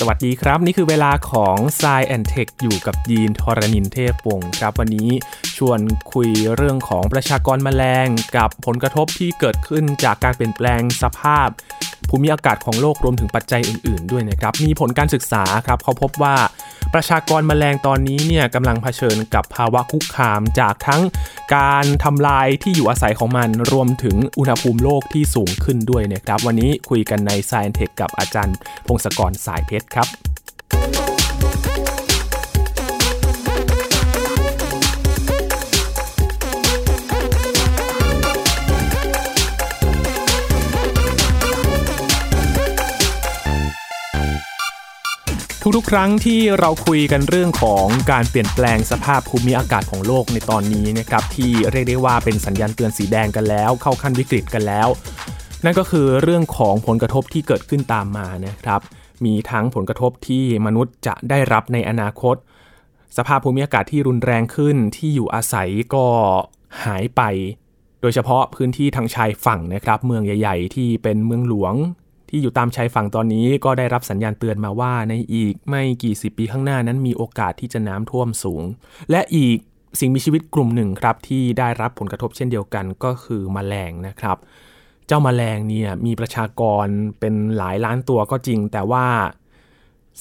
สวัสดีครับ นี่คือเวลาของ s ซแอนเทคอยู่กับยีนทรณินเทพวงศ์ครับ วันนี้ชวนคุยเรื่องของประชากรแมลง กับผลกระทบที่เกิดขึ้นจากการเปลี่ยนแปลงสภาพ ภูมิอากาศของโลกรวมถึงปัจจัยอื่น ๆ ด้วยนะครับ มีผลการศึกษาครับเขาพบว่า ประชากรแมลงตอนนี้เนี่ยกำลังเผชิญกับภาวะคุกคามจากทั้งการทำลายที่อยู่อาศัยของมันรวมถึงอุณหภูมิโลกที่สูงขึ้นด้วยนะครับ วันนี้คุยกันใน Science Tech กับอาจารย์พงศกรสายเพชรครับ ทุกๆ ครั้งที่เราคุยกันเรื่องของการเปลี่ยนแปลงสภาพภูมิอากาศของโลกในตอนนี้นะครับที่เรียกได้ว่าเป็นสัญญาณเตือนสีแดงกันแล้ว เข้าขั้นวิกฤตกันแล้ว นั่นก็คือเรื่องของผลกระทบที่เกิดขึ้นตามมานะครับ มีทั้งผลกระทบที่มนุษย์จะได้รับในอนาคต สภาพภูมิอากาศที่รุนแรงขึ้นที่อยู่อาศัยก็หายไป โดยเฉพาะพื้นที่ทางชายฝั่งนะครับ เมืองใหญ่ ๆ ที่เป็นเมืองหลวง ที่อยู่ตามชายฝั่งตอนนี้ก็ได้รับสัญญาณเตือนมาว่าในอีกไม่กี่สิบปีข้างหน้านั้นมีโอกาสที่จะน้ำท่วมสูง และอีกสิ่งมีชีวิตกลุ่มหนึ่งครับที่ได้รับผลกระทบเช่นเดียวกันก็คือมแมลงนะครับ เจ้ามาแมลงเนี่ยมีประชากรเป็นหลายล้านตัวก็จริง แต่ว่า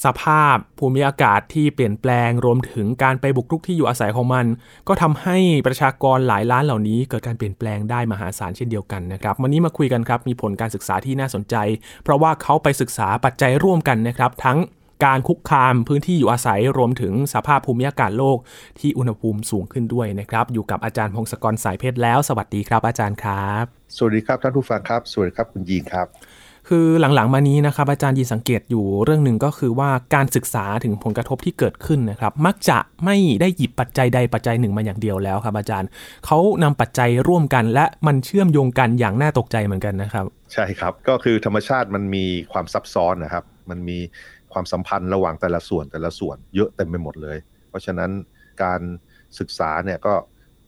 สภาพภูมิอากาศที่เปลี่ยนแปลงรวมถึงการไปบุกรุกที่อยู่อาศัยของมัน ก็ทำให้ประชากรหลายล้านเหล่านี้ เกิดการเปลี่ยนแปลงได้มหาศาลเช่นเดียวกันนะครับวันนี้มาคุยกันครับมีผลการศึกษาที่น่าสนใจ เพราะว่าเขาไปศึกษาปัจจัยร่วมกันนะครับ ทั้งการคุกคามพื้นที่อยู่อาศัยรวมถึงสภาพภูมิอากาศโลกที่อุณหภูมิสูงขึ้นด้วยนะครับอยู่กับอาจารย์พงศกรสายเพชรแล้ว สวัสดีครับอาจารย์ครับ สวัสดีครับท่านผู้ฟังครับ สวัสดีครับคุณยีนครับ คือหลังๆมานี้นะครับอาจารย์ยีสังเกตอยู่เรื่องหนึ่งก็คือว่าการศึกษาถึงผลกระทบที่เกิดขึ้นนะครับ มักจะไม่ได้หยิบปัจจัยใดปัจจัยหนึ่งมาอย่างเดียวแล้วครับอาจารย์เขานำปัจจัยร่วมกันและมันเชื่อมโยงกันอย่างน่าตกใจเหมือนกันนะครับใช่ครับก็คือธรรมชาติมันมีความซับซ้อนนะครับ มันมีความสัมพันธ์ระหว่างแต่ละส่วนแต่ละส่วนเยอะเต็มไปหมดเลย เพราะฉะนั้นการศึกษาเนี่ยก็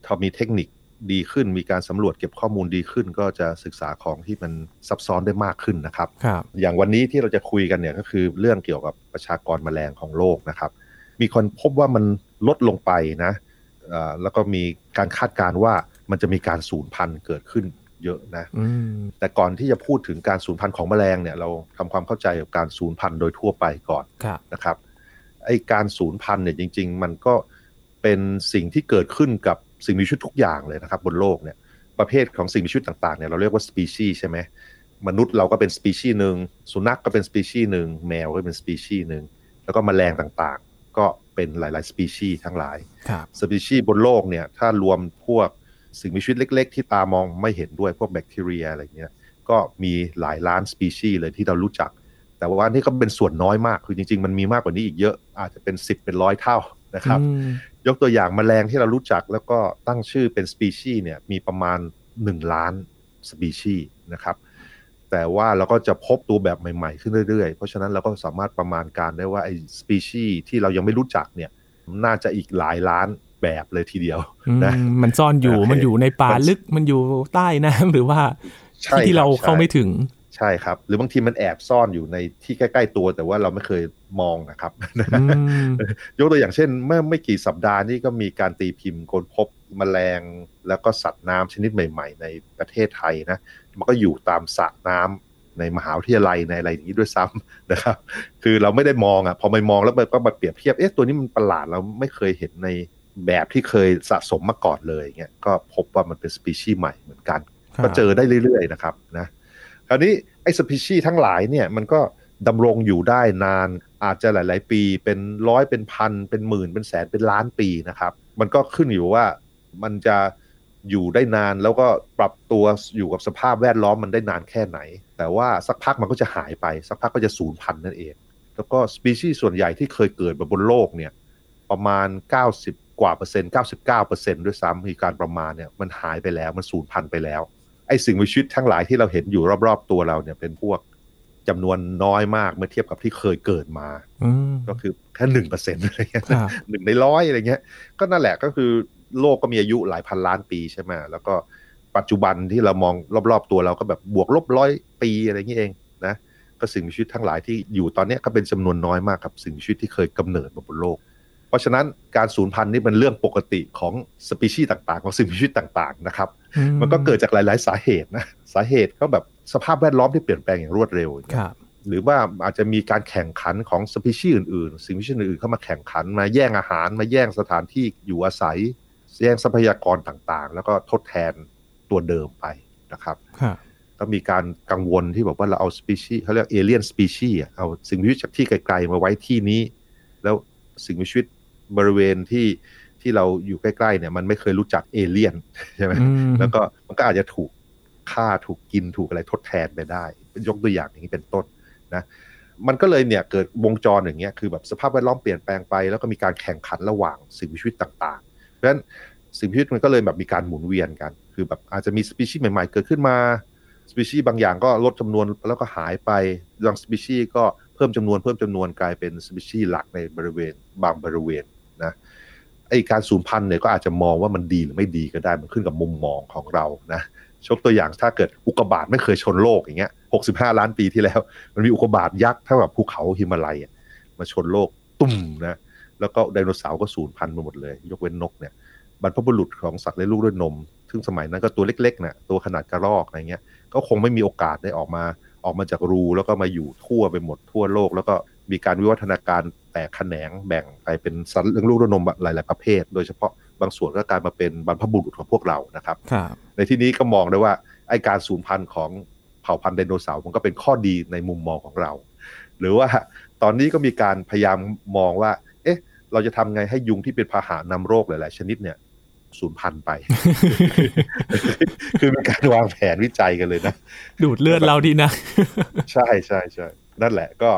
ถ้ามีเทคนิค ดีขึ้น มีการสำรวจเก็บข้อมูลดีขึ้น ก็จะศึกษาของที่มันซับซ้อนได้มากขึ้นนะครับรบอย่างวันนี้ที่เราจะคุยกันเนี่ยก็คือเรื่องเกี่ยวกับประชากรแมลงของโลกนะครับ มีคนพบว่ามันลดลงไปนะแล้วก็มีการคาดการณ์ว่ามันจะมีการสูญพันธุ์เกิดขึ้นเยอะนะแต่ก่อนที่จะพูดถึงการสูญพันธุ์ของแมลงเนี่ยเราทำความเข้าใจกับการสูญพันธุ์โดยทั่วไปก่อนนะครับไอการสูญพันธุ์เนี่ยจริง ๆ มันก็ เป็นสิ่งที่เกิดขึ้นกับสิ่งมีชีวิตทุกอย่างเลยนะครับ บนโลกเนี่ยประเภทของสิ่งมีชีวิตต่างๆเนี่ยเราเรียกว่าสปีชีส์ใช่ไหมมนุษย์เราก็เป็นสปีชีส์หนึ่งสุนัขก็เป็นสปีชีส์หนึ่งแมวก็เป็นสปีชีส์หนึ่งแล้วก็แมลงต่างๆ ก็เป็นหลายๆสปีชีส์ทั้งหลายสปีชีส์บนโลกเนี่ยถ้ารวมพวกสิ่งมีชีวิตเล็ก ๆ ที่ตามองไม่เห็นด้วยพวกแบคทีเรียอะไรเงี้ยก็มีหลายล้านสปีชีส์เลยที่เรารู้จัก แต่ว่านี่ก็เป็นส่วนน้อยมากคือจริง ๆ มันมีมากกว่านี้อีกเยอะอาจจะเป็นสิบเป็นร้อยเท่านะครับ ยกตัวอย่างมแมลงที่เรารู้จักแล้วก็ตั้งชื่อเป็นสปีชีส์เนี่ยมีประมาณ 1 ล้านสปีชีส์นะครับแต่ว่าเราก็จะพบตัวแบบใหม่ๆ ขึ้นเรื่อยๆ เพราะฉะนั้นเราก็สามารถประมาณการได้ว่าไอ้สปีชีส์ที่เรายังไม่รู้จักเนี่ยน่าจะอีกหลายล้านแบบเลยทีเดียวนะมันซ่อนอยู่มันอยู่ในป่าลึกมันอยู่ใต้น้ำหรือว่าที่ที่เราเข้าไม่ถึง ใช่ครับ หรือบางทีมันแอบซ่อนอยู่ในที่ใกล้ ๆ ตัว แต่ว่าเราไม่เคยมองนะครับ ยกตัวอย่างเช่น เมื่อไม่กี่สัปดาห์นี้ก็มีการตีพิมพ์คนพบมแมลง แล้วก็สัตว์น้ำชนิดใหม่ ๆ ในประเทศไทยนะมันก็อยู่ตามสระน้ำในมหาวิทยาลัยในอะไรอย่างนี้ด้วยซ้ำนะครับ คือเราไม่ได้มองอะพอไม่มองแล้วมันก็มาเปรียบเทียบเอ๊ะตัวนี้มันประหลาดเราไม่เคยเห็นในแบบที่เคยสะสมมาก่อนเลยเงี้ยก็พบว่ามันเป็นสปีชีส์ใหม่เหมือนกัน ก็เจอได้เรื่อยๆนะครับนะ คราวนี้ไอ้สปีชีทั้งหลายเนี่ยมันก็ดำรงอยู่ได้นานอาจจะหลาย ๆ ปีเป็นร้อยเป็นพันเป็นหมื่นเป็นแสนเป็นล้านปีนะครับ มันก็ขึ้นอยู่ว่ามันจะอยู่ได้นานแล้วก็ปรับตัวอยู่กับสภาพแวดล้อมมันได้นานแค่ไหน แต่ว่าสักพักมันก็จะหายไป สักพักก็จะสูญพันธุ์นั่นเอง แล้วก็สปีชีส์ส่วนใหญ่ที่เคยเกิดบนโลกเนี่ยประมาณ 90 กว่าเปอร์เซ็นต์99เปอร์เซ็นต์ด้วยซ้ำมีการประมาณเนี่ยมันหายไปแล้วมันสูญพันธุ์ไปแล้ว ไอ้สิ่งมีชีวิตทั้งหลายที่เราเห็นอยู่รอบๆตัวเราเนี่ยเป็นพวกจำนวนน้อยมากเมื่อเทียบกับที่เคยเกิดมา ก็คือแค่หนึ่งเปอร์เซ็นต์อะไรเงี้ยหนึ่งในร้อยอะไรเงี้ย ก็นั่นแหละก็คือโลกก็มีอายุหลายพันล้านปีใช่ไหมแล้วก็ปัจจุบันที่เรามองรอบๆตัวเราก็แบบบวกลบร้อยปีอะไรเงี้ยเองนะก็สิ่งมีชีวิตทั้งหลายที่อยู่ตอนนี้ก็เป็นจำนวนน้อยมากครับสิ่งมีชีวิตที่เคยกำเนิดมาบนโลกเพ ราะฉะนั้นการสูญพันธุ์นี่เป็นเรื่องปกติของสปีชีส์ต่างๆ ของสิ่งมีชีวิตต่างๆนะครับ มันก็เกิดจากหลายๆ สาเหตุนะสาเหตุก็แบบสภาพแวดล้อมที่เปลี่ยนแปลงอย่างรวดเร็วครับหรือว่าอาจจะมีการแข่งขันของสปีชีส์อื่นๆ สิ่งมีชีวิตอื่นๆเข้ามาแข่งขันมาแย่งอาหารมาแย่งสถานที่อยู่อาศัย แย่งทรัพยากรต่างๆ แล้วก็ทดแทนตัวเดิมไปนะครับครับก็มีการกังวลที่บอกว่าเราเอาสปีชีส์เขาเรียกเอเลียนสปีชีส์เอาสิ่งมีชีวิตจากที่ไกลๆมาไว้ที่นี้ แล้วสิ่งมีชีวิต บริเวณที่ที่เราอยู่ใกล้ๆเนี่ยมันไม่เคยรู้จักเอเลียนใช่ไหมอืมแล้วก็มันก็อาจจะถูกฆ่าถูกกินถูกอะไรทดแทนไปได้ ยกตัวอย่างอย่างนี้เป็นต้นนะมันก็เลยเนี่ยเกิดวงจรอย่างเงี้ยคือแบบสภาพแวดล้อมเปลี่ยนแปลงไปแล้วก็มีการแข่งขันระหว่างสิ่งมีชีวิตต่างๆ เพราะฉะนั้นสิ่งมีชีวิตมันก็เลยแบบมีการหมุนเวียนกัน คือแบบอาจจะมีสปีชีส์ใหม่ๆ เกิดขึ้นมาสปีชีส์บางอย่างก็ลดจำนวนแล้วก็หายไปบางสปีชีส์ก็เพิ่มจำนวนเพิ่มจำนวนกลายเป็นสปีชีส์หลักในบริเวณบางบริเวณ นะไอการสูญพันธุ์เนี่ยก็อาจจะมองว่ามันดีหรือไม่ดีก็ได้มันขึ้นกับมุมมองของเรานะยกตัวอย่างถ้าเกิดอุกกาบาตไม่เคยชนโลกอย่างเงี้ย65 ล้านปีที่แล้ว มันมีอุกกาบาตยักษ์เท่ากับภูเขาหิมาลัยมาชนโลกตุ่มนะแล้วก็ไดโนเสาร์ก็สูญพันธุ์ไปหมดเลย ยกเว้นนกเนี่ยบรรพบุรุษของสัตว์เลี้ยงลูกด้วยนม ซึ่งสมัยนั้นก็ตัวเล็กๆนะตัวขนาดกระรอกอะไรเงี้ย ก็คงไม่มีโอกาสได้ออกมาออกมาจากรูแล้วก็มาอยู่ทั่วไปหมดทั่วโลก แล้วก็ มีการวิวัฒนาการแตกแขนงแบ่งไปเป็นสัตว์เลี้ยงลูกด้วยนมหลาย ๆ ประเภท โดยเฉพาะบางส่วนก็กลายมาเป็นบรรพบุรุษของพวกเรานะครับครับ ในที่นี้ก็มองได้ว่าไอการสูญพันธุ์ของเผ่าพันธุ์ไดโนเสาร์มันก็เป็นข้อดีในมุมมองของเรา หรือว่าตอนนี้ก็มีการพยายามมองว่า เอ๊ะ เราจะทำไงให้ยุงที่เป็นพาหะนำโรคหลาย ๆ ชนิดเนี่ยสูญพันธุ์ไป คือมีการวางแผนวิจัยกันเลยนะ ดูดเลือดเราดีนะ ใช่ใช่ใช่นั่นแหละก็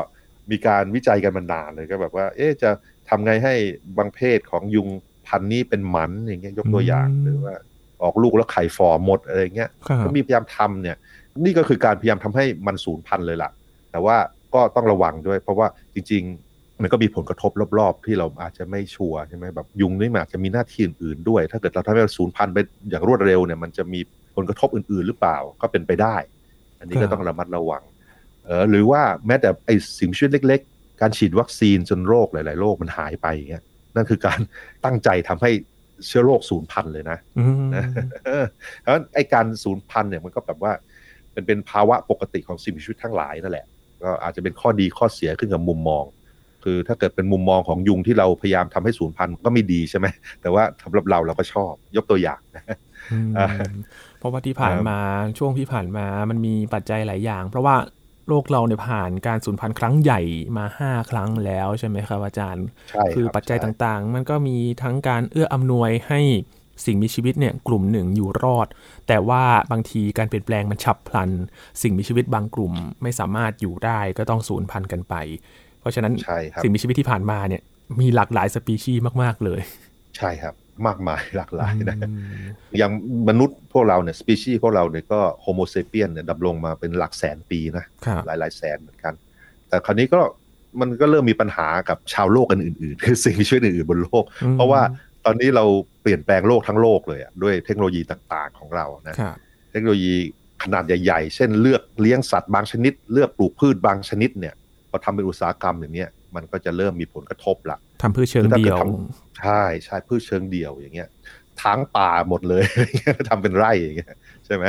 มีการวิจัยกันมานานเลยก็แบบว่า เอ๊ะจะทำไงให้บางเพศของยุงพันธุ์นี้เป็นหมันอย่างเงี้ยยกตัวอย่างอืมหรือว่าออกลูกแล้วไข่ฟอร์หมดอะไรเงี้ยครับก็มีพยายามทำเนี่ย นี่ก็คือการพยายามทำให้มันสูญพันธุ์เลยล่ะ แต่ว่าก็ต้องระวังด้วย เพราะว่าจริง ๆ มันก็มีผลกระทบรอบๆ ที่เราอาจจะไม่ชัวร์ใช่ไหมแบบยุงนี่มันอาจจะมีหน้าที่อื่นๆด้วย ถ้าเกิดเราทำให้มันสูญพันธุ์ไปอย่างรวดเร็วเนี่ยมันจะมีผลกระทบอื่นๆ หรือเปล่าก็เป็นไปได้ อันนี้ก็ต้องระมัดระวังเออ หรือว่าแม้แต่ไอสิ่งมีชีวิตเล็ก ๆ การฉีดวัคซีนจนโรคหลาย ๆ โรคมันหายไปอย่างเงี้ยนั่นคือการตั้งใจทำให้เชื้อโรคสูญพันธุ์เลยนะอืมนะเพราะฉะนั้นไอการสูญพันธุ์เนี่ยมันก็แบบว่าเป็นเป็นภาวะปกติของสิ่งมีชีวิตทั้งหลายนั่นแหละ ก็อาจจะเป็นข้อดีข้อเสียขึ้นกับมุมมอง คือถ้าเกิดเป็นมุมมองของยุงที่เราพยายามทำให้สูญพันธุ์ก็ไม่ดีใช่ไหม แต่ว่าสำหรับเราเราก็ชอบยกตัวอย่างอืมอ่าเพราะว่าที่ผ่านมาช่วงที่ผ่านมามันมีปัจจัยหลายอย่าง เพราะว่า โลกเราเนี่ยผ่านการสูญพันธุ์ครั้งใหญ่มาห้าครั้งแล้วใช่ไหมครับอาจารย์ใช่รับคือปัจจัยใช่ต่างๆ มันก็มีทั้งการเอื้ออำนวยให้สิ่งมีชีวิตเนี่ยกลุ่มหนึ่งอยู่รอด แต่ว่าบางทีการเปลี่ยนแปลงมันฉับพลัน สิ่งมีชีวิตบางกลุ่มไม่สามารถอยู่ได้ก็ต้องสูญพันธุ์กันไป เพราะฉะนั้นใช่ครับสิ่งมีชีวิตที่ผ่านมาเนี่ยมีหลากหลายสปีชีส์มาก ๆเลย ใช่ครับ มากมายหลากหลายนะอืมอย่างมนุษย์พวกเราเนี่ยสปีชีส์พวกเราเนี่ยก็โฮโมเซเปียนเนี่ยดำรงมาเป็นหลักแสนปีนะครับหลายหลายๆแสนเหมือนกัน แต่คราวนี้ก็มันก็เริ่มมีปัญหากับชาวโลกกันอื่นๆ คือสิ่งมีชีวิตอื่นๆบนโลกอืมเพราะว่าตอนนี้เราเปลี่ยนแปลงโลกทั้งโลกเลยอะด้วยเทคโนโลยีต่างๆของเรานะครับเทคโนโลยีขนาดใหญ่ๆ เช่นเลือกเลี้ยงสัตว์บางชนิด เลือกปลูกพืชบางชนิดเนี่ยพอทำเป็นอุตสาหกรรมอย่างเนี้ยมันก็จะเริ่มมีผลกระทบละ ทำพืชเชิงเดียวคือถ้าเกิดทใช่ใช่พืชเชิงเดี่ยวอย่างเงี้ยทางป่าหมดเลยทำเป็นไร่อย่างเงี้ยใช่ไหม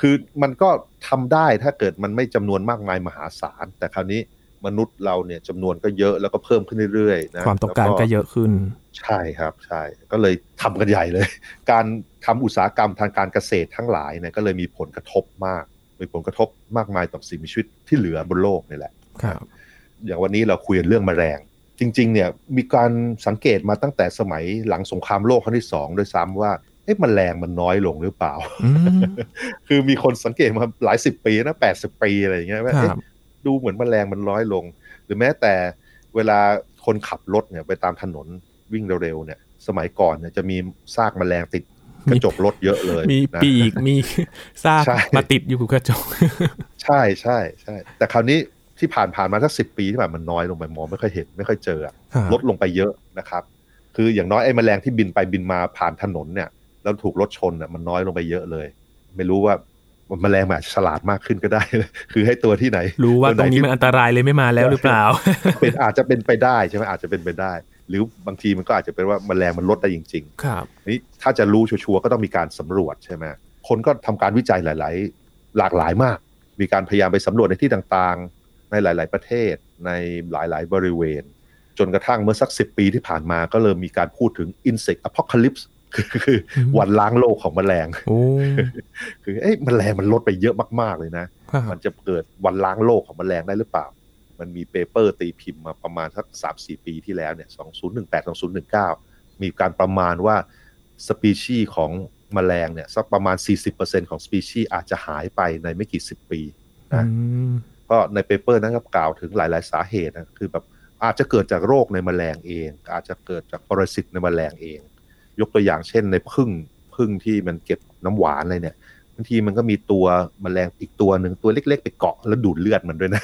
คือมันก็ทำได้ถ้าเกิดมันไม่จำนวนมากมายมหาศาล แต่คราวนี้มนุษย์เราเนี่ยจำนวนก็เยอะแล้วก็เพิ่มขึ้นเรื่อยๆนะความต้องการแล้วก็เยอะขึ้น ใช่ครับใช่ก็เลยทำกันใหญ่เลย การทำอุตสาหกรรมทางการเกษตรทั้งหลายเนี่ยก็เลยมีผลกระทบมากมีผลกระทบมากมายต่อสิ่งมีชีวิตที่เหลือบนโลกนี่แหละครับ อย่างวันนี้เราคุยกันเรื่องแมลง จริงๆเนี่ยมีการสังเกตมาตั้งแต่สมัยหลังสงครามโลกครั้งที่สองด้วยซ้ำว่าเอ๊ะแมลงมันน้อยลงหรือเปล่าอืมคือมีคนสังเกตมาหลายสิบปีนะแปดสิบปีอะไรอย่างเงี้ยว่าคเอ๊ะรับดูเหมือนแมลงมันน้อยลง หรือแม้แต่เวลาคนขับรถเนี่ยไปตามถนนวิ่งเร็วๆเนี่ย สมัยก่อนเนี่ยจะมีซากแมลงติดกระจกรถเยอะเลย มีนะปีกมีซากใช่มาติดอยู่กับกระจก ใช่ใช่ใช่ แต่คราวนี้ ที่ผ่านผ่านมาสักสิบปีที่ผ่านมามันน้อยลงไปมองไม่ค่อยเห็นไม่ค่อยเจออะครับลดลงไปเยอะนะครับ คืออย่างน้อยไอ้แมลงที่บินไปบินมาผ่านถนนเนี่ยแล้วถูกรถชนเนี่ยมันน้อยลงไปเยอะเลย ไม่รู้ว่าแมลงอาจจะฉลาดมากขึ้นก็ได้ คือให้ตัวที่ไหน รู้ว่าตรงนี้มันอันตรายเลยไม่มาแล้วหรือเปล่า เป็นอาจจะเป็นไปได้ใช่ไหมอาจจะเป็นไปได้ หรือบางทีมันก็อาจจะเป็นว่าแมลงมันลดได้จริง ๆ ครับนี่ถ้าจะรู้ชัวร์ๆก็ต้องมีการสำรวจใช่ไหมคนก็ทำการวิจัยหลาย ๆ หลากหลายมาก มีการพยายามไปสำรวจในที่ต่างๆ ในหลาย ๆ ประเทศในหลาย ๆ บริเวณ จนกระทั่งเมื่อสักสิบปีที่ผ่านมาก็เริ่มมีการพูดถึง insect apocalypse คือวันล้างโลกของแมลงคือเอ๊ะแมลงมันลดไปเยอะมาก ๆ เลยนะ มันจะเกิดวันล้างโลกของแมลงได้หรือเปล่า มันมี paper ตีพิมพ์มาประมาณสักสามสี่ปีที่แล้วเนี่ยสองศูนย์หนึ่งแปดสองศูนย์หนึ่งเก้ามีการประมาณว่าสปีชีส์ของแมลงเนี่ยสักประมาณ 40%ของสปีชีส์อาจจะหายไปในไม่กี่สิบปีนะ ก็ใน paper นั้นก็กล่าวถึงหลาย ๆ สาเหตุนะคือแบบอาจจะเกิดจากโรคในแมลงเอง อาจจะเกิดจากปรสิตในแมลงเอง ยกตัวอย่างเช่นในผึ้งผึ้งที่มันเก็บน้ำหวานอะไรเนี่ยบางทีมันก็มีตัวแมลงอีกตัวหนึ่งตัวเล็ก ๆ ไปเกาะแล้วดูดเลือดมันด้วยนะ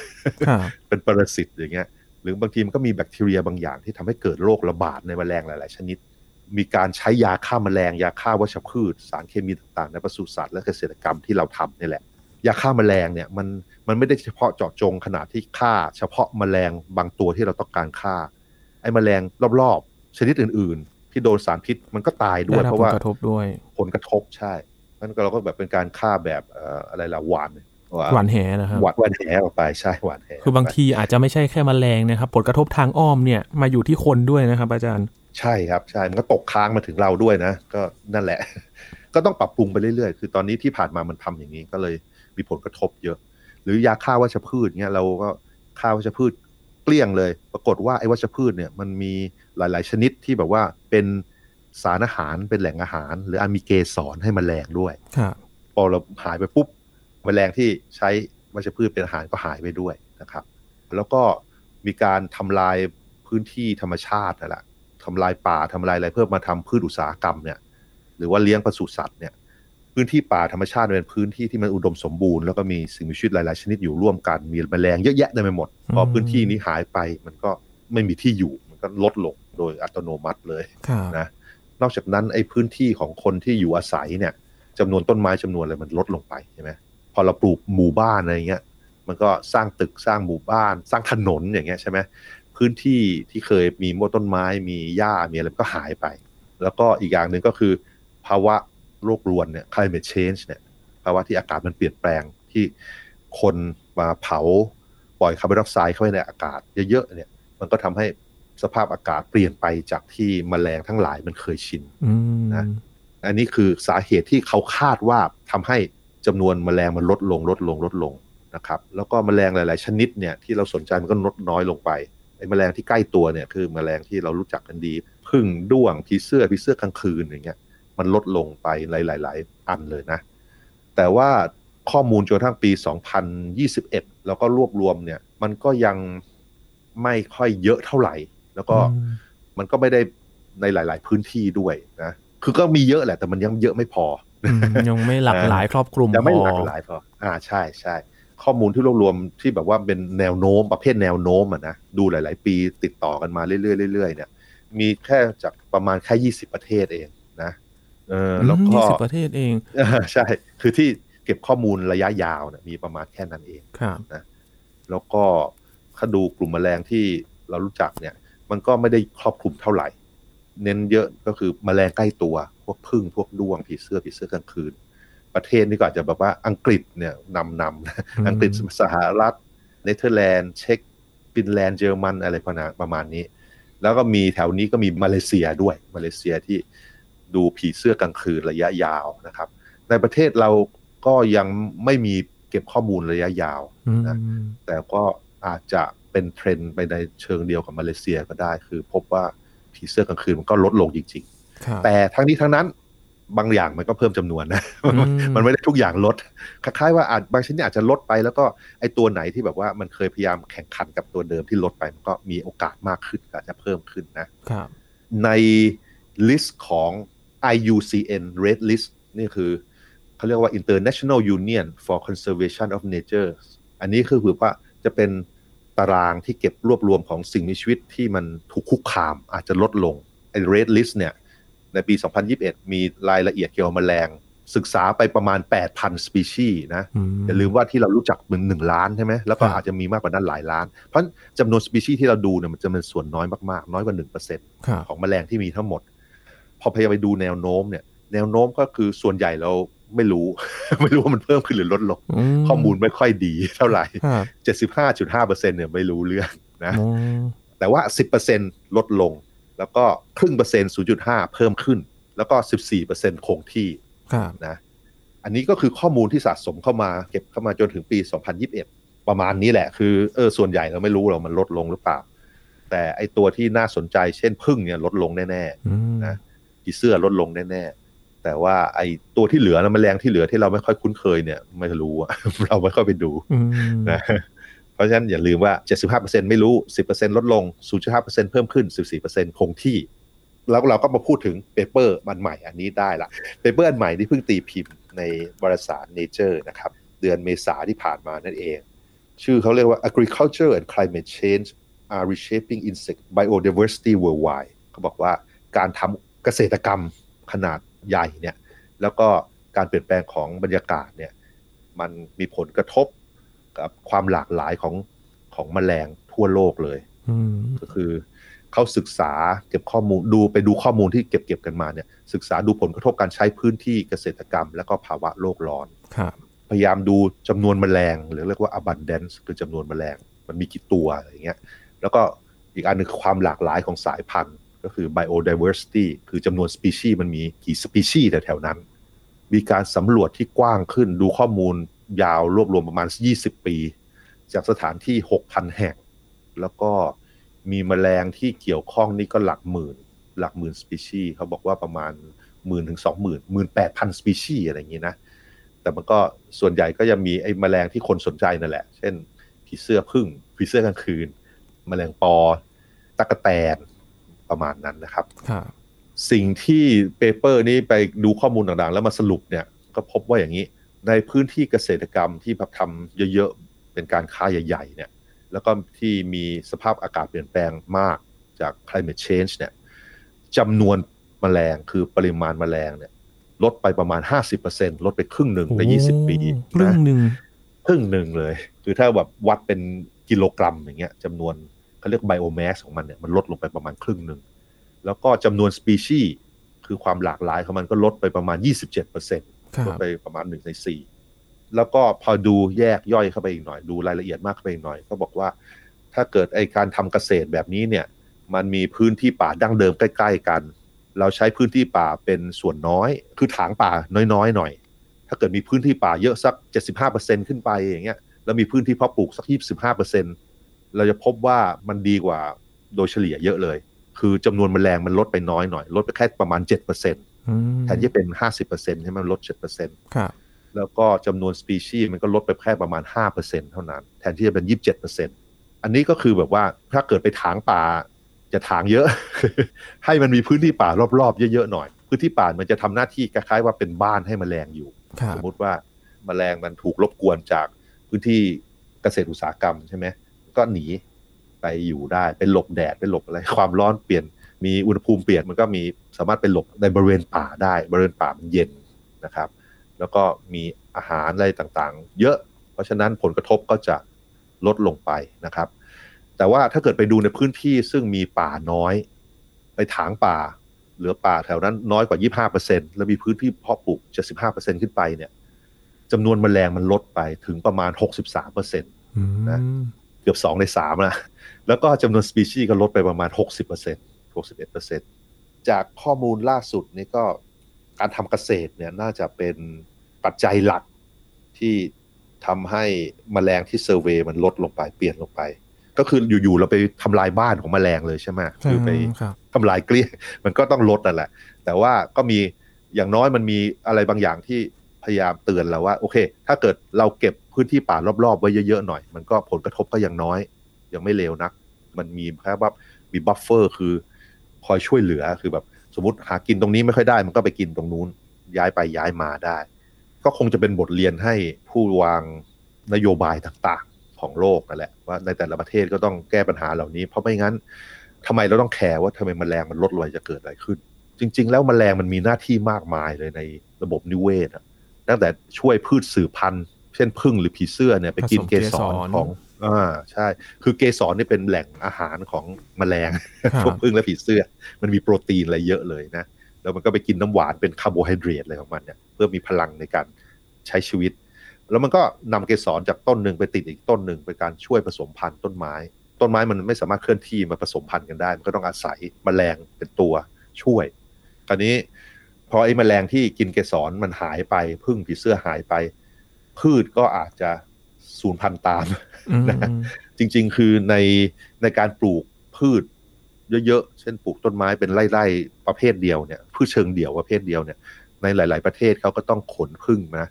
เป็นปรสิตอย่างเงี้ย หรือบางทีมันก็มีแบคทีเรียบางอย่างที่ทำให้เกิดโรคระบาดในแมลงหลาย ๆ ชนิด มีการใช้ยาฆ่ามาแมลงยาฆ่าวัชพืช สารเคมีต่าง ๆ ในปศุสัตว์และเกษตรกรรมที่เราทำนี่แหละ ยาฆ่ามาแมลงเนี่ยมันมันไม่ได้เฉพาะเจาะจงขนาดที่ฆ่า เฉพาะมแมลงบางตัวที่เราต้องการฆ่า ไอ้มแมลงรอบๆ ชนิดอื่น ๆ ที่โดนสารพิษมันก็ตายด้วยเพราะว่าผลกระทบด้วยผลกระทบใช่นั่นก็เราก็แบบเป็นการฆ่าแบบอะไรละหวานหวานแหนะครับหวานหวานแหออกไปใช่หวานแหคือบางทีอาจจะไม่ใช่แค่มแมลงนะครับผลกระทบทางอ้อมเนี่ยมาอยู่ที่คนด้วยนะครับอาจารย์ใช่ครับใช่มันก็ตกค้างมาถึงเราด้วยนะ ก็นั่นแหละ ก็ต้องปรับปรุงไปเรื่อยๆ คือตอนนี้ที่ผ่านมามันทำอย่างนี้ก็เลย มีผลกระทบเยอะ หรือยาฆ่าวัชพืชเนี้ยเราก็ฆ่าวัชพืชเกลี้ยงเลย ปรากฏว่าไอ้วัชพืชเนี่ยมันมีหลาย ๆ ชนิดที่แบบว่าเป็นสารอาหารเป็นแหล่งอาหาร หรืออามีเกสรให้มแมลงด้วยพอเราหายไปปุ๊บมแมลงที่ใช้วัชพืชเป็นอาหารก็หายไปด้วยนะครับ แล้วก็มีการทำลายพื้นที่ธรรมชาตินั่นแหละทำลายป่าทำลายอะไรเพื่อมาทำพืชอุตสาหกรรมเนี่ย หรือว่าเลี้ยงปศุสัตว์เนี่ย พื้นที่ป่าธรรมชาติเป็นพื้นที่ที่มันอุดมสมบูรณ์แล้วก็มีสิ่งมีชีวิตหลาย ๆ ชนิดอยู่ร่วมกันมีแมลงเยอะแยะเต็มไปหมด พอพื้นที่นี้หายไปมันก็ไม่มีที่อยู่มันก็ลดลงโดยอัตโนมัติเลยนะนอกจากนั้นไอ้พื้นที่ของคนที่อยู่อาศัยเนี่ยจำนวนต้นไม้จำนวนอะไรมันลดลงไปใช่ไหมพอเราปลูกหมู่บ้านอะไรเงี้ย มันก็สร้างตึกสร้างหมู่บ้าน สร้างถนนอย่างเงี้ยใช่ไหมพื้นที่ที่เคยมีมดต้นไม้มีหญ้ามีอะไรก็หายไป แล้วก็อีกอย่างหนึ่งก็คือ ภาวะ โลกรวนเนี่ย climate change เนี่ยภาวะที่อากาศมันเปลี่ยนแปลงที่คนมาเผาปล่อยคาร์บอนไดออกไซด์เข้าไปในอากาศเยอะๆเนี่ย มันก็ทำให้สภาพอากาศเปลี่ยนไปจากที่มแมลงทั้งหลายมันเคยชินนะอันนี้คือสาเหตุที่เขาคาดว่าทำให้จำนวนมแมลงมันลดลงลดลงลดลงนะครับ แล้วก็มแมลงหลาย ๆ ชนิดเนี่ยที่เราสนใจมันก็ลดน้อยลงไปไอ้แมลงที่ใกล้ตัวเนี่ยคือแมลงที่เรารู้จักกันดีพึ่งด้วงผีเสื้อผีเสื้อกลางคืนอย่างเงี้ย มันลดลงไปหลาย ๆ อันเลยนะ แต่ว่าข้อมูลจนทั้งปี 2021 แล้วก็รวบรวมเนี่ย มันก็ยังไม่ค่อยเยอะเท่าไหร่ แล้วก็มันก็ไม่ได้ในหลาย ๆ พื้นที่ด้วยนะ คือก็มีเยอะแหละ แต่มันยังเยอะไม่พอ ยังไม่หลากหลายครอบคลุมยังไม่หลากหลายพอ อ่าใช่ใช่ข้อมูลที่รวบรวมที่แบบว่าเป็นแนวโน้มประเภทแนวโน้มอะนะดูหลาย ๆ ปีติดต่อกันมาเรื่อยๆเรื่อยๆเนี่ยมีแค่จากประมาณแค่ยี่สิบประเทศเองนะ เออแล้วก็ยี่สิบประเทศเองใช่ คือที่เก็บข้อมูลระยะยาวเนี่ยมีประมาณแค่นั้นเองครับนะแล้วก็ถ้าดูกลุ่มแมลงที่เรารู้จักเนี่ย มันก็ไม่ได้ครอบคลุมเท่าไหร่ เน้นเยอะก็คือแมลงใกล้ตัว พวกผึ้งพวกด้วงผีเสื้อผีเสื้อกลางคืน ประเทศนี่ก็อาจจะแบบว่าอังกฤษเนี่ยนำนำอังกฤษสหรัฐเนเธอร์แลนด์เช็กฟินแลนด์เยอรมันอะไรประมาณนี้ แล้วก็มีแถวนี้ก็มีมาเลเซียด้วยมาเลเซียที่ ดูผีเสื้อกลางคืนระยะยาวนะครับ ในประเทศเราก็ยังไม่มีเก็บข้อมูลระยะยาวนะแต่ก็อาจจะเป็นเทรนด์ไปในเชิงเดียวกับมาเลเซียก็ได้ คือพบว่าผีเสื้อกลางคืนมันก็ลดลงจริง ๆ แต่ทั้งนี้ทั้งนั้นบางอย่างมันก็เพิ่มจำนวนนะ มันไม่ได้ทุกอย่างลด คล้ายๆว่าอาจบางชนิดอาจจะลดไป แล้วก็ไอ้ตัวไหนที่แบบว่ามันเคยพยายามแข่งขันกับตัวเดิมที่ลดไป มันก็มีโอกาสมากขึ้นอาจจะเพิ่มขึ้นนะในlist ของ IUCN Red List นี่คือเขาเรียกว่า International Union for Conservation of Nature อันนี้คือคือว่าจะเป็นตารางที่เก็บรวบรวมของสิ่งมีชีวิตที่มันถูกคุกคามอาจจะลดลงไอ้ Red List เนี่ย ในปี 2021 มีรายละเอียดเกี่ยวกับแมลง ศึกษาไปประมาณ 8,000 สปีชีส์นะ อย่าลืมว่าที่เรารู้จักมันหนึ่งล้านใช่ไหม แล้วก็อาจจะมีมากกว่านั้นหลายล้าน เพราะจำนวนสปีชีส์ที่เราดูเนี่ยมันจะเป็นส่วนน้อยมากๆ น้อยกว่าหนึ่งเปอร์เซ็นต์ของแมลงที่มีทั้งหมด พอพยายามไปดูแนวโน้มเนี่ย แนวโน้มก็คือส่วนใหญ่เราไม่รู้ ไม่รู้ว่ามันเพิ่มขึ้นหรือลดลง ข้อมูลไม่ค่อยดีเท่าไหร่เจ็ดสิบห้าจุดห้าเปอร์เซ็นเนี่ยไม่รู้เรื่องนะแต่ว่าสิบเปอร์เซ็นลดลง แล้วก็ครึ่งเปอร์เซ็นต์ศูนย์จุดห้าเพิ่มขึ้น แล้วก็สิบสี่เปอร์เซ็นต์คงที่นะ อันนี้ก็คือข้อมูลที่สะสมเข้ามา เก็บเข้ามาจนถึงปี2021ประมาณนี้แหละ คือเออส่วนใหญ่เราไม่รู้เรามันลดลงหรือเปล่า แต่ไอตัวที่น่าสนใจเช่นผึ้งเนี่ยลดลงแน่ๆนะ ผีเสื้อลดลงแน่ๆแต่ว่าไอตัวที่เหลือนะแมลงที่เหลือที่เราไม่ค่อยคุ้นเคยเนี่ย ไม่รู้เราไม่ค่อยไปดูนะเพราะฉะนั้นอย่าลืมว่า 75%ไม่รู้ 10%ลดลง 0.5%เพิ่มขึ้น 14%คงที่ แล้วเราก็มาพูดถึง paper อันใหม่อันนี้ได้ละ paper อันใหม่ที่เพิ่งตีพิมพ์ในวารสาร Nature นะครับเดือนเมษาที่ผ่านมานั่นเอง ชื่อเขาเรียกว่า Agriculture and Climate Change are reshaping insect biodiversity worldwide เขาบอกว่าการทำเกษตรกรรมขนาดใหญ่เนี่ยแล้วก็การเปลี่ยนแปลงของบรรยากาศเนี่ยมันมีผลกระทบกับความหลากหลายของของแมลงทั่วโลกเลยก็คือเขาศึกษาเก็บข้อมูลดูไปดูข้อมูลที่เก็บเก็บกันมาเนี่ย ศึกษาดูผลกระทบการใช้พื้นที่เกษตรกรรม แล้วก็ภาวะโลกร้อนพยายามดูจำนวนแมลง หรือเรียกว่า abundance คือจำนวนแมลง มันมีกี่ตัวอะไรเงี้ย แล้วก็อีกอันนึงความหลากหลายของสายพันธุ์ ก็คือ biodiversity คือจำนวนสปีชีส์มันมีกี่สปีชีส์แถวๆนั้น มีการสำรวจที่กว้างขึ้นดูข้อมูลยาวรวบรวมประมาณ 20 ปี จากสถานที่ 6,000 แห่ง แล้วก็มีแมลงที่เกี่ยวข้องนี่ก็หลักหมื่น หลักหมื่นสปีชีส์เขาบอกว่าประมาณหมื่นถึงสองหมื่นหมื่นแปดพันสปีชีส์อะไรอย่างนี้นะ แต่มันก็ส่วนใหญ่ก็จะมีไอ้แมลงที่คนสนใจนั่นแหละ เช่นผีเสื้อผึ้งผีเสื้อกลางคืนแมลงปอตั๊กแตน ประมาณนั้นนะครับ สิ่งที่ paper นี้ไปดูข้อมูลต่างๆ แล้วมาสรุปเนี่ยก็พบว่าอย่างนี้ ในพื้นที่เกษตรกรรมที่ทำเยอะๆ เป็นการค้าใหญ่ๆเนี่ยแล้วก็ที่มีสภาพอากาศเปลี่ยนแปลงมากจาก climate change เนี่ยจำนวนมแมลงคือปริมาณมแมลงเนี่ยลดไปประมาณ 50%ลดไปครึ่งหนึ่งใน 20 ปีครึ่งหนึ่งครึ่งหนึ่งเลย คือถ้าแบบวัดเป็นกิโลกรัมอย่างเงี้ยจำนวน เขาเรียกไบโอแมสของมันเนี่ยมันลดลงไปประมาณครึ่งหนึ่ง แล้วก็จำนวนสปีชีส์คือความหลากหลายของมันก็ลดไปประมาณ 27%ลดไปประมาณหนึ่งในสี่แล้วก็พอดูแยกย่อยเข้าไปอีกหน่อย ดูรายละเอียดมากเข้าไปอีกหน่อย ก็บอกว่าถ้าเกิดไอการทำเกษตรแบบนี้เนี่ย มันมีพื้นที่ป่าดั้งเดิมใกล้ ๆ กัน เราใช้พื้นที่ป่าเป็นส่วนน้อย คือถางป่าน้อยๆหน่อย ถ้าเกิดมีพื้นที่ป่าเยอะสัก 75%ขึ้นไปอย่างเงี้ยแล้วมีพื้นที่เพาะปลูกสัก 25%เราจะพบว่ามันดีกว่าโดยเฉลี่ยเยอะเลย คือจำนวนแมลงมันลดไปน้อยหน่อย ลดไปแค่ประมาณ7%แทนที่เป็น50%ใช่ไหมลด7%ครับแล้วก็จำนวนสปีชีส์มันก็ลดไปแค่ประมาณ5%เท่านั้น แทนที่จะเป็น27%อันนี้ก็คือแบบว่าถ้าเกิดไปถางป่าจะถางเยอะ ให้มันมีพื้นที่ป่ารอบๆเยอะๆหน่อย พื้นที่ป่ามันจะทำหน้าที่คล้ายๆว่าเป็นบ้านให้มแมลงอยู่ สมมุติว่ามาแมลงมันถูกรบกวนจากพื้นที่เกษตรอุตสาหกรรมใช่ไหม ก็หนีไปอยู่ได้เป็นหลบแดดเป็นหลบอะไรความร้อนเปลี่ยน มีอุณหภูมิเปลี่ยนมันก็มีสามารถเป็นหลบในบริเวณป่าได้ บริเวณป่ามันเย็นนะครับ แล้วก็มีอาหารอะไรต่างๆ เยอะ เพราะฉะนั้นผลกระทบก็จะลดลงไปนะครับ แต่ว่าถ้าเกิดไปดูในพื้นที่ซึ่งมีป่าน้อย ไปถางป่า เหลือป่าแถวนั้นน้อยกว่า 25%แล้วมีพื้นที่เพาะปลูก 75%ขึ้นไปเนี่ยจำนวนแมลงมันลดไปถึงประมาณ 63%นะ กือบ2ใน3นะแล้วก็จำนวนสปีชีส์ก็ลดไปประมาณ 60% 61%จากข้อมูลล่าสุดนี่ก็การทำเกษตรเนี่ยน่าจะเป็นปัจจัยหลักที่ทำให้มแมลงที่เซอร์เวยมันลดลงไปเปลี่ยนลงไป ก็คืออยู่ๆเราไปทำลายบ้านของมแมลงเลยใช่ไหมคือไปทำลายเกลี้ยมันก็ต้องลดนั่นแหละ แต่ว่าก็มีอย่างน้อยมันมีอะไรบางอย่างที่พ ยายามเตือนเราว่าโอเค ถ้าเกิดเราเก็บพื้นที่ป่ารอบๆ ไว้เยอะๆหน่อย มันก็ผลกระทบก็ยังน้อย ยังไม่เลวนัก มันมีแค่ว่ามี buffer คือคอยช่วยเหลือคือแบบสมมติหากินตรงนี้ไม่ค่อยได้ มันก็ไปกินตรงนู้นย้ายไปย้ายมาได้ ก็คงจะเป็นบทเรียนให้ผู้วางนโยบายต่างๆของโลกนั่นแหละว่าในแต่ละประเทศก็ต้องแก้ปัญหาเหล่านี้ เพราะไม่งั้นทำไมเราต้องแคร์ว่าทำไมมแมลงมันลดลอยจะเกิดอะไรขึ้น จริง ๆ แล้วแมลงมันมีหน้าที่มากมายเลยในระบบนิเวศอะ ตั้งแต่ช่วยพืชสืบพันธุ์ เช่นผึ้งหรือผีเสื้อเนี่ยไปกินผสมเกสรเกสรของอ่าใช่ คือเกสรนี่เป็นแหล่งอาหารของแมลงครับพวกผึ้งและผีเสื้อ มันมีโปรตีนอะไรเยอะเลยนะ แล้วมันก็ไปกินน้ำหวานเป็นคาร์โบไฮเดรตอะไรของมันเนี่ยเพื่อมีพลังในการใช้ชีวิต แล้วมันก็นำเกสรจากต้นหนึ่งไปติดอีกต้นหนึ่งเป็นการช่วยผสมพันธุ์ต้นไม้ ต้นไม้มันไม่สามารถเคลื่อนที่มาผสมพันธุ์กันได้ มันก็ต้องอาศัยแมลงเป็นตัวช่วยคราวนี้ พอไอ้แมลงที่กินเกสรมันหายไปพึ่งผีเสื้อหายไป พืชก็อาจจะสูญพันธุ์ตามอืมนะจริง ๆ คือในในการปลูกพืชเยอะๆ เช่นปลูกต้นไม้เป็นไร่ๆประเภทเดียวเนี่ยพืชเชิงเดี่ยวประเภทเดียวเนี่ย ในหลาย ๆ ประเทศเขาก็ต้องขนพึ่งนะ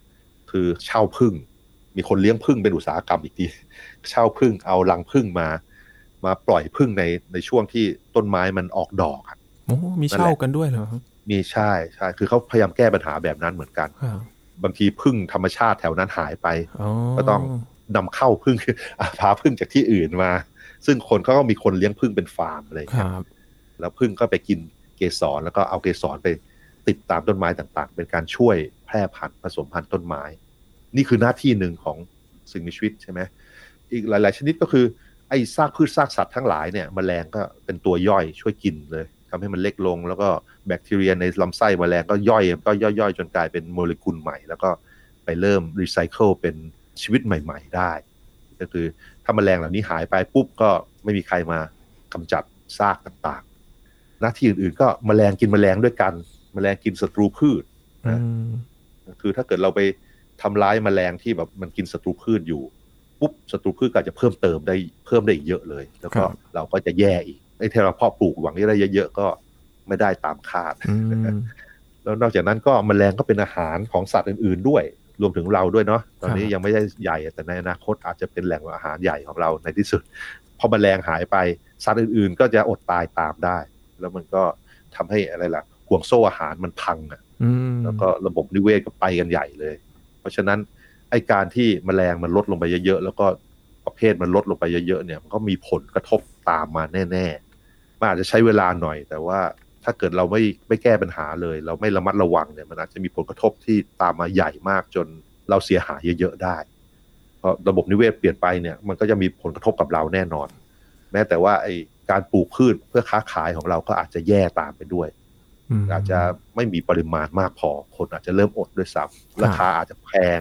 คือเช่าพึ่ง มีคนเลี้ยงพึ่งเป็นอุตสาหกรรมอีกทีเช่าพึ่งเอารังพึ่งมา มาปล่อยพึ่งในในช่วงที่ต้นไม้มันออกดอกอะโอ้มีเช่ากันด้วยเหรอครับ มีใช่ใช่คือเขาพยายามแก้ปัญหาแบบนั้นเหมือนกันครับบางทีพึ่งธรรมชาติแถวนั้นหายไปอ๋อก็ต้องนำเข้าพึ่งอะพาพึ่งจากที่อื่นมา ซึ่งคนเขาก็มีคนเลี้ยงพึ่งเป็นฟาร์มอะไรอย่างคเงี้ยรับ แล้วพึ่งก็ไปกินเกสรแล้วก็เอาเกสรไปติดตามต้นไม้ต่างๆ เป็นการช่วยแพร่พันธุ์ผสมพันธุ์ต้นไม้ นี่คือหน้าที่หนึ่งของสิ่งมีชีวิตใช่ไหมอีกหลาย ๆ ชนิดก็คือไอ้ซากพืชซากสัตว์ทั้งหลายเนี่ยแมลงก็เป็นตัวย่อยช่วยกินเลย ทำให้มันเล็กลง แล้วก็แบคทีเรียในลำไส้แมลงก็ย่อยก็ย่อยๆ จนกลายเป็นโมเลกุลใหม่ แล้วก็ไปเริ่มรีไซเคิลเป็นชีวิตใหม่ ๆ ได้ ก็คือถ้าแมลงเหล่านี้หายไปปุ๊บก็ไม่มีใครมากำจัดซากต่างๆ หน้าที่อื่นๆ ก็แมลงกินแมลงด้วยกันแมลงกินศัตรูพืชอืมคือถ้าเกิดเราไปทำร้ายแมลงที่แบบมันกินศัตรูพืชอยู่ปุ๊บศัตรูพืชก็อาจจะเพิ่มเติมได้เพิ่มได้อีกเยอะเลย แล้วก็เราก็จะแย่อีก ไอ้ที่เราเพาะปลูกหวังที่ได้เยอะๆก็ไม่ได้ตามคาดอืมแล้วนอกจากนั้นก็แมลงก็เป็นอาหารของสัตว์อื่น ๆด้วย รวมถึงเราด้วยเนาะตอนนี้ครับยังไม่ได้ใหญ่แต่ในอนาคตอาจจะเป็นแหล่งอาหารใหญ่ของเราในที่สุดพอแมลงหายไปสัตว์อื่น ๆ ก็จะอดตายตามได้ แล้วมันก็ทำให้อะไรล่ะห่วงโซ่อาหารมันพังอะอืมแล้วก็ระบบนิเวศก็ไปกันใหญ่เลย เพราะฉะนั้นไอการที่แมลงมันลดลงไปเยอะๆแล้วก็ประเภทมันลดลงไปเยอะๆเนี่ยมันก็มีผลกระทบตามมาแน่ๆ มันอาจจะใช้เวลาหน่อย แต่ว่าถ้าเกิดเราไม่ไม่แก้ปัญหาเลย เราไม่ระมัดระวังเนี่ยมันอาจจะมีผลกระทบที่ตามมาใหญ่มากจนเราเสียหายเยอะๆได้ เพราะระบบนิเวศเปลี่ยนไปเนี่ยมันก็จะมีผลกระทบกับเราแน่นอน แม้แต่ว่าไอการปลูกพืชเพื่อค้าขายของเราก็อาจจะแย่ตามไปด้วยมอาจจะไม่มีปริมาณมากพอ คนอาจจะเริ่มอดด้วยซ้ำราคาอาจจะแพง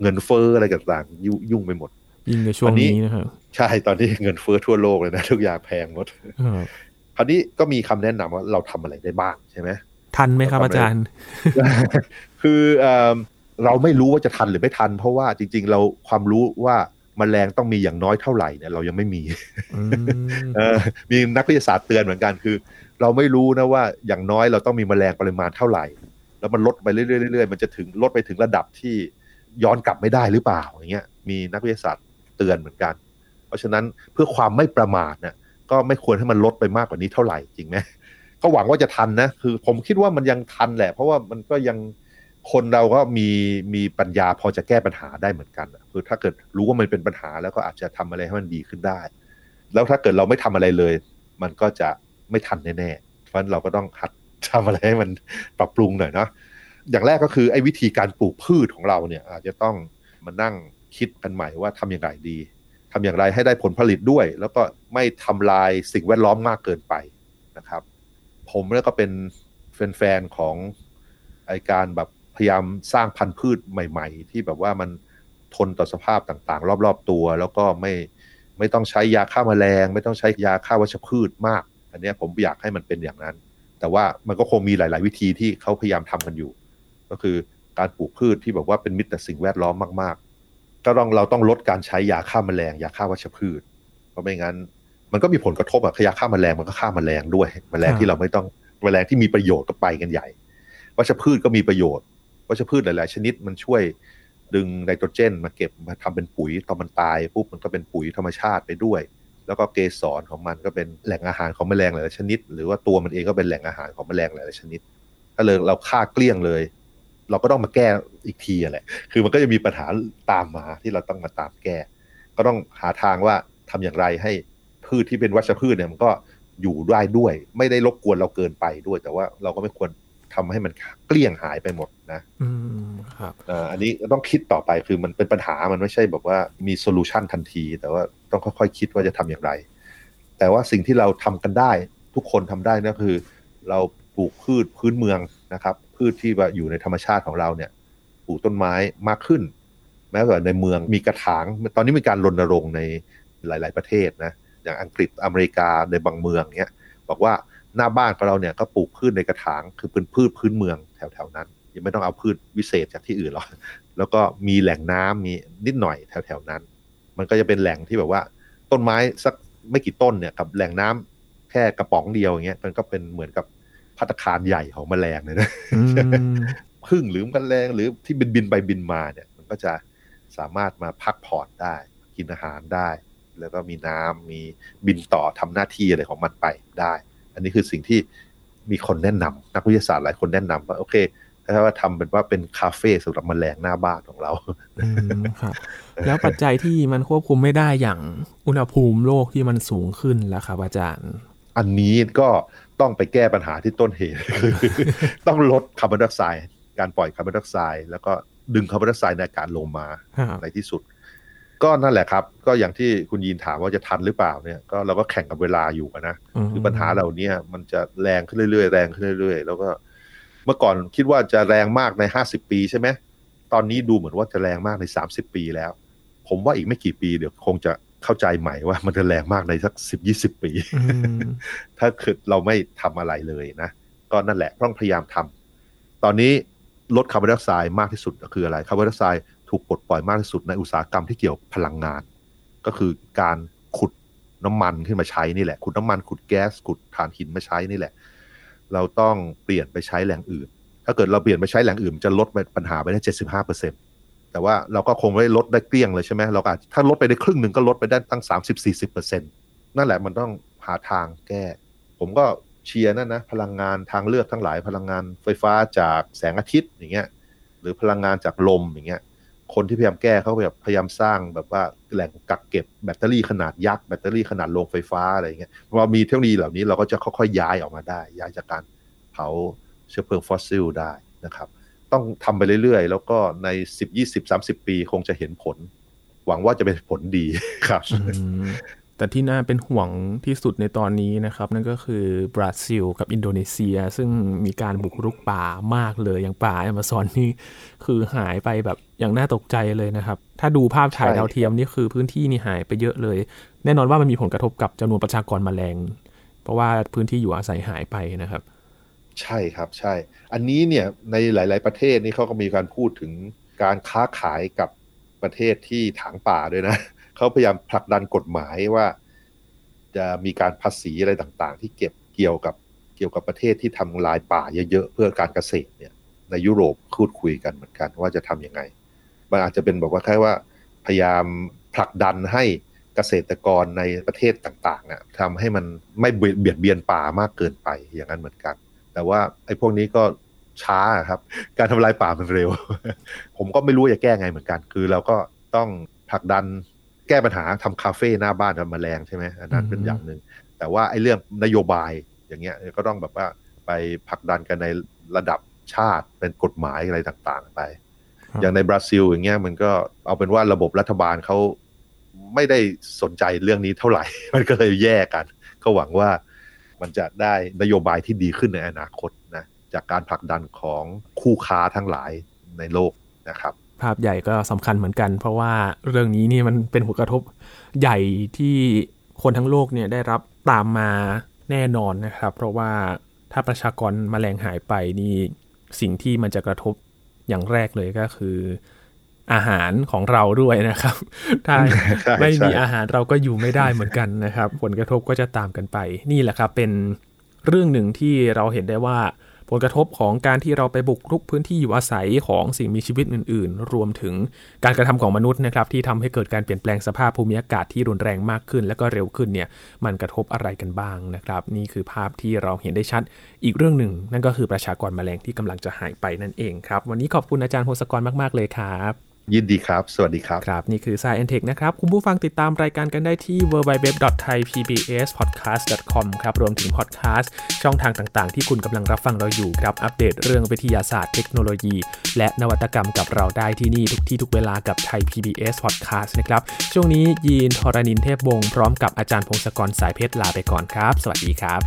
เงินเฟ้ออะไรต่างๆยุยุ่งไปหมดยิ่งในช่วงวันนี้นี้นะครับใช่ตอนนี้เงินเฟ้อทั่วโลกเลยนะทุกอย่างแพงหมด ครับคราวนี้ก็มีคำแนะนำว่าเราทำอะไรได้บ้างใช่ไหมทันไหมครับทำไมอาจารย์ คือเอิ่มเราไม่รู้ว่าจะทันหรือไม่ทัน เพราะว่าจริง ๆ เราความรู้ว่าแมลงต้องมีอย่างน้อยเท่าไหร่เนี่ยเรายังไม่มีอืมเออมีนักวิทยาศาสตร์เตือนเหมือนกันคือ เราไม่รู้นะว่าอย่างน้อยเราต้องมีแมลงปริมาณเท่าไหร่ แล้วมันลดไปเรื่อยๆเรื่อยๆมันจะถึงลดไปถึงระดับที่ย้อนกลับไม่ได้หรือเปล่าอย่างเงี้ยมีนักวิทยาศาสตร์เตือนเหมือนกัน เพราะฉะนั้นเพื่อความไม่ประมาทเนี่ย ก็ไม่ควรให้มันลดไปมากกว่านี้เท่าไหร่จริงไหมก็หวังว่าจะทันนะ คือผมคิดว่ามันยังทันแหละ เพราะว่ามันก็ยังคนเราก็มีมีปัญญาพอจะแก้ปัญหาได้เหมือนกันคือถ้าเกิดรู้ว่ามันเป็นปัญหาแล้วก็อาจจะทำอะไรให้มันดีขึ้นได้ แล้วถ้าเกิดเราไม่ทำอะไรเลย มันก็จะไม่ทันแน่ๆเพราะฉะนั้นเราก็ต้องหัดทำอะไรให้มันปรับปรุงหน่อยเนาะอย่างแรกก็คือไอ้วิธีการปลูกพืชของเราเนี่ย อาจจะต้องมานั่งคิดกันใหม่ว่าทำอย่างไรดี ทำอย่างไรให้ได้ผลผลิตด้วย แล้วก็ไม่ทำลายสิ่งแวดล้อมมากเกินไปนะครับ ผมเนี่ยก็เป็นแฟนๆของไอการแบบพยายามสร้างพันธุ์พืชใหม่ ๆ ที่แบบว่ามันทนต่อสภาพต่างๆ รอบๆตัว แล้วก็ไม่ไม่ต้องใช้ยาฆ่าแมลง ไม่ต้องใช้ยาฆ่าวัชพืชมาก อันนี้ผมอยากให้มันเป็นอย่างนั้น แต่ว่ามันก็คงมีหลาย ๆ วิธีที่เขาพยายามทำกันอยู่ ก็คือการปลูกพืชที่แบบว่าเป็นมิตรต่อสิ่งแวดล้อมมากๆ ก็ต้องเราต้องลดการใช้ยาฆ่าแมลงยาฆ่าวัชพืช เพราะไม่งั้น มันก็มีผลกระทบอะยาฆ่าแมลงมันก็ฆ่าแมลงด้วยแมลงครับที่เราไม่ต้องแมลงที่มีประโยชน์ก็ไปกันใหญ่ วัชพืชก็มีประโยชน์ วัชพืชหลาย ๆ ชนิดมันช่วยดึงไนโตรเจนมาเก็บมาทำเป็นปุ๋ยตอนมันตายปุ๊บมันก็เป็นปุ๋ยธรรมชาติไปด้วย แล้วก็เกสรของมันก็เป็นแหล่งอาหารของแมลงหลายๆชนิด หรือว่าตัวมันเองก็เป็นแหล่งอาหารของแมลงหลายๆชนิด ถ้าเลยเราฆ่าเกลี้ยงเลย เราก็ต้องมาแก้อีกทีอะแหละ คือมันก็จะมีปัญหาตามมาที่เราต้องมาตามแก้ ก็ต้องหาทางว่าทำอย่างไรให้พืชที่เป็นวัชพืชเนี่ยมันก็อยู่ได้ด้วย ไม่ได้รบกวนเราเกินไปด้วย แต่ว่าเราก็ไม่ควรทำให้มันเกลี้ยงหายไปหมดนะอืมครับอันนี้ต้องคิดต่อไปคือมันเป็นปัญหามันไม่ใช่แบบว่ามีโซลูชันทันที แต่ว่าต้องค่อยๆคิดว่าจะทำอย่างไร แต่ว่าสิ่งที่เราทำกันได้ ทุกคนทำได้นะคือ เราปลูกพืชพื้นเมืองนะครับ พืชที่อยู่ในธรรมชาติของเราเนี่ยปลูกต้นไม้มากขึ้น แม้ว่าในเมืองมีกระถาง ตอนนี้มีการรณรงค์ในหลาย ๆ ประเทศนะอย่างอังกฤษอเมริกาในบางเมืองเนี้ยบอกว่าหน้าบ้านของเราเนี่ยก็ปลูกพืชในกระถางคือเป็นพืชพื้นเมืองแถว ๆ นั้น ยังไม่ต้องเอาพืชวิเศษจากที่อื่นหรอกแล้วก็มีแหล่งน้ำมีนิดหน่อยแถว ๆ นั้น มันก็จะเป็นแหล่งที่แบบว่า ต้นไม้สักไม่กี่ต้นเนี่ยกับแหล่งน้ำแค่กระป๋องเดียวอย่างเงี้ยมันก็เป็นเหมือนกับ พัตคารใหญ่ของแมลงเลยนะพึ่งหรือแมลงหรือที่บินบินไปบินมาเนี่ย มันก็จะสามารถมาพักผ่อนได้ กินอาหารได้ แล้วก็มีน้ำมีบินต่อทำหน้าที่อะไรของมันไปได้ อันนี้คือสิ่งที่มีคนแนะนำนักวิทยาศาสตร์หลายคนแนะนำว่าโอเคถ้าว่าทำเป็นว่าเป็นคาเฟ่สำหรับมแมลงหน้าบ้านของเราครับ แล้วปัจจัยที่มันควบคุมไม่ได้อย่างอุณหภูมิโลกที่มันสูงขึ้นแล้วครับอาจารย์ อันนี้ก็ ต้องไปแก้ปัญหาที่ต้นเหตุคือต้องลดคาร์บอนไดออกไซด์การปล่อยคาร์บอนไดออกไซด์แล้วก็ดึงคาร์บอนไดออกไซด์ในอากาศลงมาในที่สุด ก็นั่นแหละครับ ก็อย่างที่คุณยีนถามว่าจะทันหรือเปล่าเนี่ยก็เราก็แข่งกับเวลาอยู่นะคือปัญหาเหล่านี้มันจะแรงขึ้นเรื่อยๆแรงขึ้นเรื่อยๆ แล้วก็เมื่อก่อนคิดว่าจะแรงมากในห้าสิบปีใช่ไหมตอนนี้ดูเหมือนว่าจะแรงมากในสามสิบปีแล้ว ผมว่าอีกไม่กี่ปีเดี๋ยวคงจะ เข้าใจใหม่ว่ามันจะแรงมากในสักสิบยี่สิบปี ถ้าเกิดเราไม่ทำอะไรเลยนะ ก็นั่นแหละต้องพยายามทำตอนนี้ลดคาร์บอนไดออกไซด์มากที่สุดคืออะไรคาร์บอนไดออกไซด์ถูกปลดปล่อยมากที่สุดในอุตสาหกรรมที่เกี่ยวพลังงาน ก็คือการขุดน้ำมันขึ้นมาใช้นี่แหละ ขุดน้ำมันขุดแก๊สขุดถ่านหินมาใช้นี่แหละ เราต้องเปลี่ยนไปใช้แหล่งอื่น ถ้าเกิดเราเปลี่ยนไปใช้แหล่งอื่นจะลดปัญหาไปได้เจ็ดสิบห้าเปอร์เซ็นต แต่ว่าเราก็คงไม่ลดได้เกลี้ยงเลยใช่ไหมเราอาจถ้าลดไปได้ครึ่งหนึ่งก็ลดไปได้ตั้งสามสิบสี่สิบเปอร์เซ็นตนั่นแหละมันต้องหาทางแก้ ผมก็เชียร์นั่นนะ พลังงานทางเลือกทั้งหลาย พลังงานไฟฟ้าจากแสงอาทิตย์อย่างเงี้ยหรือพลังงานจากลมอย่างเงี้ยคนที่พยายามแก้เขาแบบพยายามสร้างแบบว่าแหล่งกักเก็บแบตเตอรี่ขนาดยักษ์แบตเตอรี่ขนาดโรงไฟฟ้าอะไรเงี้ยพอมีเทคโนโลยีเหล่านี้เราก็จะค่อยๆย้ายออกมาได้ ย้ายจากการเผาเชื้อเพลิงฟอสซิลได้นะครับ ต้องทำไปเรื่อยๆ แล้วก็ใน10 20 30ปีคงจะเห็นผล หวังว่าจะเป็นผลดีครับแต่ที่น่าเป็นห่วงที่สุดในตอนนี้นะครับ นั่นก็คือบราซิลกับอินโดนีเซีย ซึ่งมีการบุกรุกป่ามากเลยอย่างป่าแอมะซอนนี่คือหายไปแบบอย่างน่าตกใจเลยนะครับ ถ้าดูภาพถ่ายดาวเทียมนี่คือพื้นที่นี่หายไปเยอะเลย แน่นอนว่ามันมีผลกระทบกับจำนวนประชากรมแมลง เพราะว่าพื้นที่อยู่อาศัยหายไปนะครับ ใช่ครับใช่ อันนี้เนี่ยในหลาย ๆ ประเทศนี่เขาก็มีการพูดถึงการค้าขายกับประเทศที่ถางป่าด้วยนะเขาพยายามผลักดันกฎหมายว่า จะมีการภาษีอะไรต่าง ๆ ที่เก็บเกี่ยวกับเกี่ยวกับประเทศที่ทำลายป่าเยอะ ๆ เพื่อการเกษตรเนี่ย ในยุโรปพูดคุยกันเหมือนกันว่าจะทํำยังไง มันอาจจะเป็นบอกว่าแค่ว่า พยายามผลักดันให้เกษตรกรในประเทศต่างๆเนี่ยทำให้มันไม่เบียดเบียนป่ามากเกินไปอย่างนั้นเหมือนกัน แต่ว่าไอ้พวกนี้ก็ช้าครับ การทำลายป่ามันเร็ว ผมก็ไม่รู้จะแก้ไงเหมือนกัน คือเราก็ต้องผลักดันแก้ปัญหาทำคาเฟ่หน้าบ้านทำแมลงใช่ไหมอันนั้นเป็นอย่างหนึ่งแต่ว่าไอ้เรื่องนโยบายอย่างเงี้ยก็ต้องแบบว่าไปผลักดันกันในระดับชาติเป็นกฎหมายอะไรต่างๆ ไป อย่างในบราซิลอย่างเงี้ยมันก็เอาเป็นว่าระบบรัฐบาลเขาไม่ได้สนใจเรื่องนี้เท่าไหร่ มันก็เลยแยกกัน ก็หวังว่า มันจะได้นโยบายที่ดีขึ้นในอนาคตนะจากการผลักดันของคู่ค้าทั้งหลายในโลกนะครับ ภาพใหญ่ก็สำคัญเหมือนกัน เพราะว่าเรื่องนี้นี่มันเป็นผลกระทบใหญ่ที่คนทั้งโลกเนี่ยได้รับตามมาแน่นอนนะครับ เพราะว่าถ้าประชากรมแมลงหายไปนี่สิ่งที่มันจะกระทบอย่างแรกเลยก็คือ อาหารของเราด้วยนะครับ ถ้าไม่มีอาหารเราก็อยู่ไม่ได้เหมือนกันนะครับ ผลกระทบก็จะตามกันไป นี่แหละครับเป็นเรื่องหนึ่งที่เราเห็นได้ว่า ผลกระทบของการที่เราไปบุกรุกพื้นที่อยู่อาศัยของสิ่งมีชีวิตอื่น ๆ รวมถึงการกระทำของมนุษย์นะครับ ที่ทำให้เกิดการเปลี่ยนแปลงสภาพภูมิอากาศที่รุนแรงมากขึ้น และก็เร็วขึ้นเนี่ยมันกระทบอะไรกันบ้างนะครับ นี่คือภาพที่เราเห็นได้ชัดอีกเรื่องหนึ่ง นั่นก็คือประชากรแมลงที่กำลังจะหายไปนั่นเองครับ วันนี้ขอบคุณอาจารย์โฮสกรมาก ๆ เลยครับ ยินดีครับ สวัสดีครับ ครับ นี่คือ Science Tech นะครับ คุณผู้ฟังติดตามรายการกันได้ที่ www.thaipbspodcast.com ครับ รวมถึงพอดแคสต์ช่องทางต่างๆ ที่คุณกำลังรับฟังเราอยู่ครับ อัปเดตเรื่องวิทยาศาสตร์เทคโนโลยี และนวัตกรรมกับเราได้ที่นี่ทุกที่ทุกเวลากับไทย PBS Podcast นะครับ ช่วงนี้ยีนทรณินเทพวงศ์พร้อมกับอาจารย์พงศกรสายเพชรลาไปก่อนครับ สวัสดีครับ